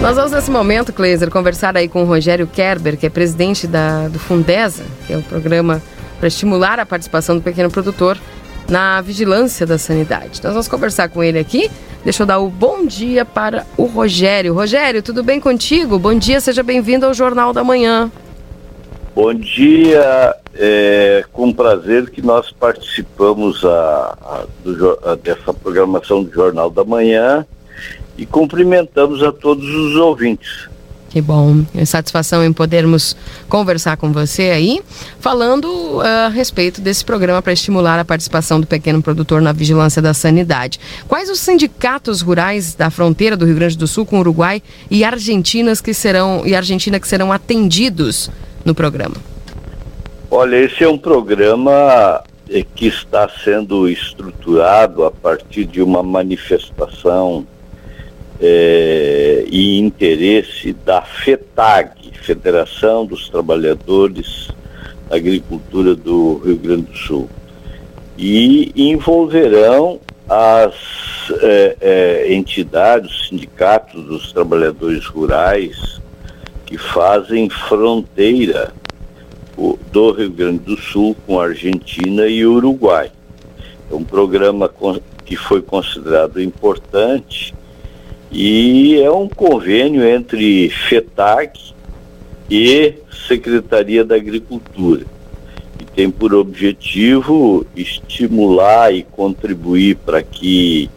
Nós vamos nesse momento, Kleiser, conversar aí com o Rogério Kerber, que é presidente da, do Fundesa, que é o programa para estimular a participação do pequeno produtor na vigilância da sanidade. Nós vamos conversar com ele aqui. Deixa eu dar o bom dia para o Rogério. Rogério, tudo bem contigo? Bom dia, seja bem-vindo ao Jornal da Manhã. Bom dia, é com prazer que nós participamos a, a, do, a, dessa programação do Jornal da Manhã e cumprimentamos a todos os ouvintes. Que bom, é satisfação em podermos conversar com você aí, falando uh, a respeito desse programa para estimular a participação do pequeno produtor na vigilância da sanidade. Quais os sindicatos rurais da fronteira do Rio Grande do Sul com o Uruguai e Argentinas que serão e Argentina que serão atendidos no programa? Olha, esse é um programa eh, que está sendo estruturado a partir de uma manifestação é, e interesse da FETAG, Federação dos Trabalhadores da Agricultura do Rio Grande do Sul. E envolverão as é, é, entidades, sindicatos dos trabalhadores rurais que fazem fronteira do Rio Grande do Sul com a Argentina e Uruguai. É um programa que foi considerado importante e é um convênio entre FETAC e Secretaria da Agricultura. E tem por objetivo estimular e contribuir para que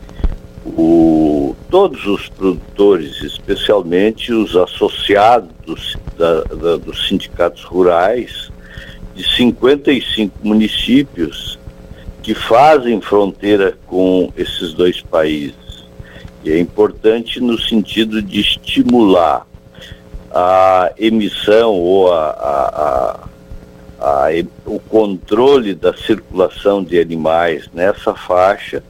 o, todos os produtores, especialmente os associados dos, da, da, dos sindicatos rurais, de 55 municípios que fazem fronteira com esses dois países e é importante no sentido de estimular a emissão ou a, a, a, o controle da circulação de animais nessa faixa,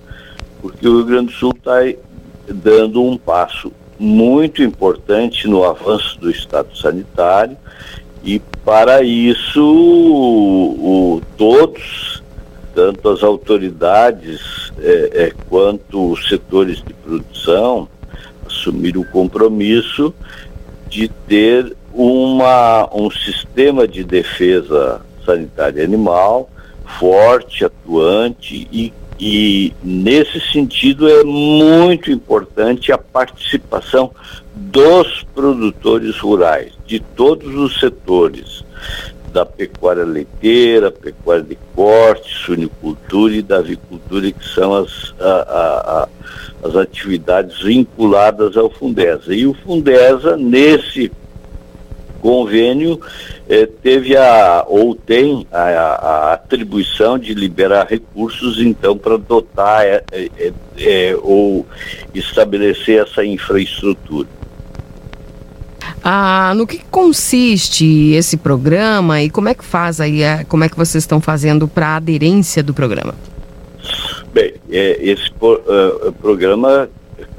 porque o Rio Grande do Sul está dando um passo muito importante no avanço do estado sanitário. E para isso o, o, todos tanto as autoridades é, é, quanto os setores de produção assumiram o compromisso de ter uma, um sistema de defesa sanitária animal forte, atuante e, e nesse sentido é muito importante a participação dos produtores rurais, de todos os setores, da pecuária leiteira, pecuária de corte, suinicultura e da avicultura, que são as, a, a, a, as atividades vinculadas ao Fundesa. E o Fundesa, nesse convênio, eh, teve a, ou tem a, atribuição de liberar recursos, então, para dotar eh, eh, eh, ou estabelecer essa infraestrutura. Ah, no que consiste esse programa e como é que faz aí, como é que vocês estão fazendo para a aderência do programa? Bem, é, esse uh, programa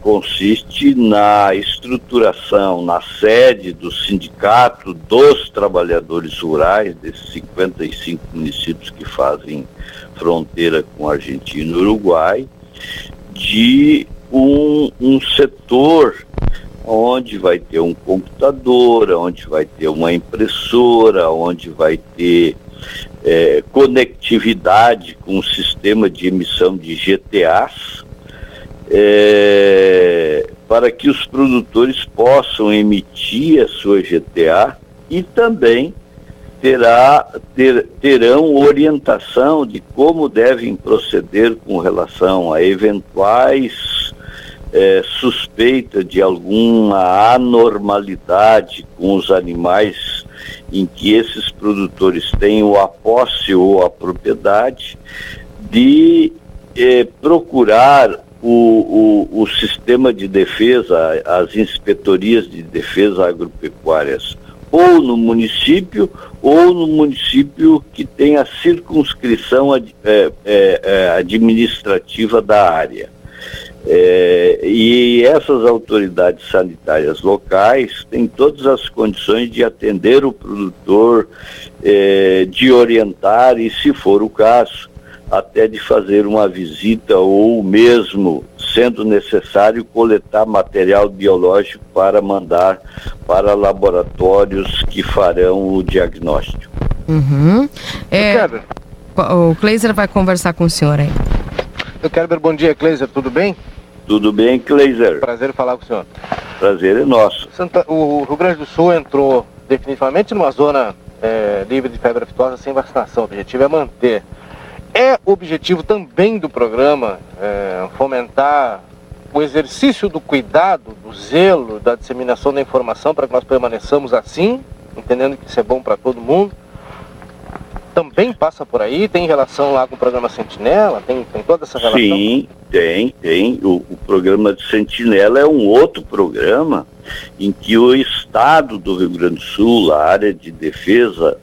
consiste na estruturação, na sede do sindicato dos trabalhadores rurais, desses 55 municípios que fazem fronteira com a Argentina e Uruguai, de um, um setor onde vai ter um computador, onde vai ter uma impressora, onde vai ter é, conectividade com o sistema de emissão de GTAs, é, para que os produtores possam emitir a sua GTA e também terá, ter, terão orientação de como devem proceder com relação a eventuais é, suspeita de alguma anormalidade com os animais em que esses produtores têm a posse ou a propriedade, de é, procurar o, o, o sistema de defesa, as inspetorias de defesa agropecuárias, ou no município, ou no município que tem a circunscrição é, é, é, administrativa da área. É, e essas autoridades sanitárias locais têm todas as condições de atender o produtor, é, de orientar e, se for o caso, até de fazer uma visita ou mesmo, sendo necessário, coletar material biológico para mandar para laboratórios que farão o diagnóstico. Uhum. É, o Kleiser vai conversar com o senhor aí. Eu quero bom dia, Kleiser, tudo bem? Tudo bem, Kleiser? Prazer falar com o senhor. Prazer é nosso. Santa, o Rio Grande do Sul entrou definitivamente numa zona é, livre de febre aftosa sem vacinação. O objetivo é manter. É objetivo também do programa é, fomentar o exercício do cuidado, do zelo, da disseminação da informação para que nós permaneçamos assim, entendendo que isso é bom para todo mundo também passa por aí? Tem relação lá com o programa Sentinela? Tem, tem toda essa relação? Sim, tem, tem. O, o programa de Sentinela é um outro programa em que o Estado do Rio Grande do Sul, a área de defesa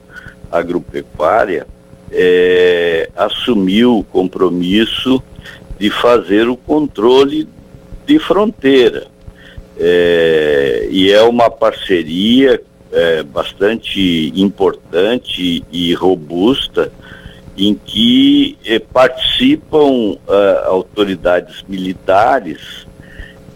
agropecuária, é, assumiu o compromisso de fazer o controle de fronteira. É, e é uma parceria é, bastante importante e robusta em que é, participam é, autoridades militares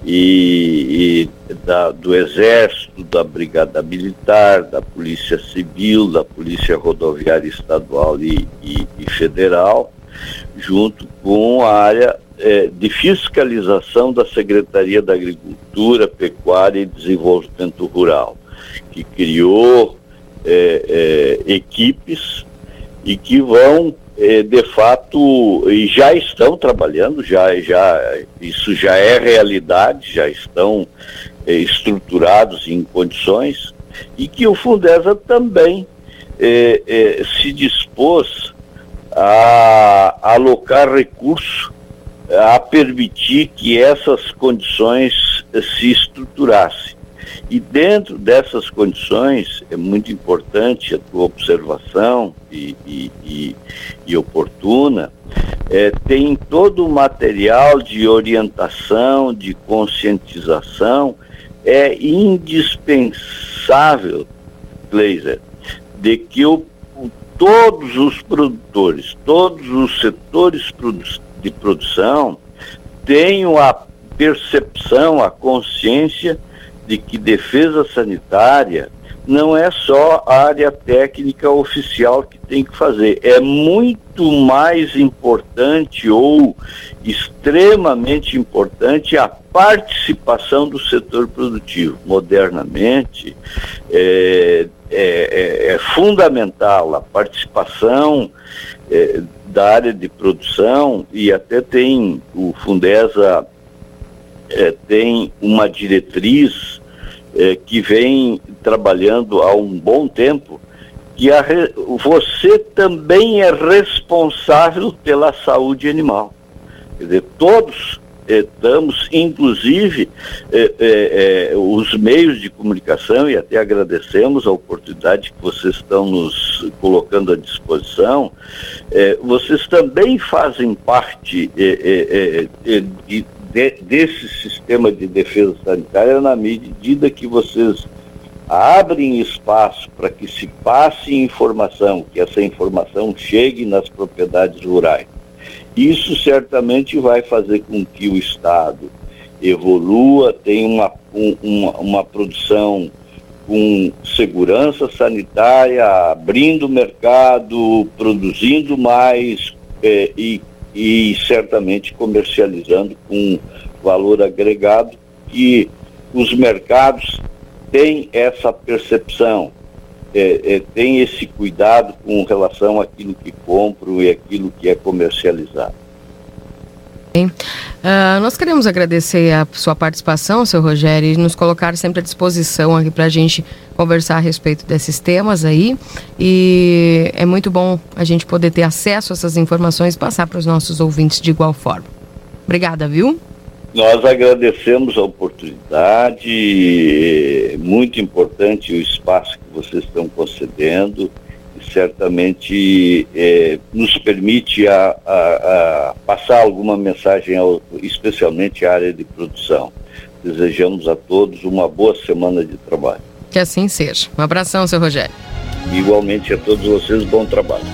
e, e da, do Exército, da Brigada Militar, da Polícia Civil, da Polícia Rodoviária Estadual e, e, e Federal, junto com a área é, de fiscalização da Secretaria da Agricultura, Pecuária e Desenvolvimento Rural que criou é, é, equipes e que vão é, de fato e já estão trabalhando, já, já isso já é realidade, já estão é, estruturados em condições e que o Fundesa também é, é, se dispôs a alocar recurso a permitir que essas condições se estruturassem. E dentro dessas condições, é muito importante a tua observação e, e, e, e oportuna, é, tem todo o material de orientação, de conscientização, é indispensável, Gleiser, de que o, todos os produtores, todos os setores de produção tenham a percepção, a consciência de que defesa sanitária não é só a área técnica oficial que tem que fazer, é muito mais importante ou extremamente importante a participação do setor produtivo. Modernamente, é, é, é, é fundamental a participação é, da área de produção e até tem o Fundesa é, tem uma diretriz é, que vem trabalhando há um bom tempo, que a, você também é responsável pela saúde animal. Quer dizer, todos é, estamos, inclusive, é, é, é, os meios de comunicação, e até agradecemos a oportunidade que vocês estão nos colocando à disposição, é, vocês também fazem parte é, de, de, desse sistema de defesa sanitária na medida que vocês abrem espaço para que se passe informação, que essa informação chegue nas propriedades rurais. Isso certamente vai fazer com que o Estado evolua, tenha uma, um, uma, uma produção com segurança sanitária, abrindo mercado, produzindo mais eh, e e certamente comercializando com valor agregado que os mercados têm essa percepção, é, é, têm esse cuidado com relação àquilo que compram e aquilo que é comercializado. Uh, nós queremos agradecer a sua participação, seu Rogério, e nos colocar sempre à disposição aqui para a gente conversar a respeito desses temas aí. E é muito bom a gente poder ter acesso a essas informações e passar para os nossos ouvintes de igual forma. Obrigada, viu? Nós agradecemos a oportunidade, é muito importante o espaço que vocês estão concedendo certamente é, nos permite a, a, a, passar alguma mensagem, ao, especialmente à área de produção. Desejamos a todos uma boa semana de trabalho. Que assim seja. Um abração, seu Rogério. Igualmente a todos vocês, bom trabalho.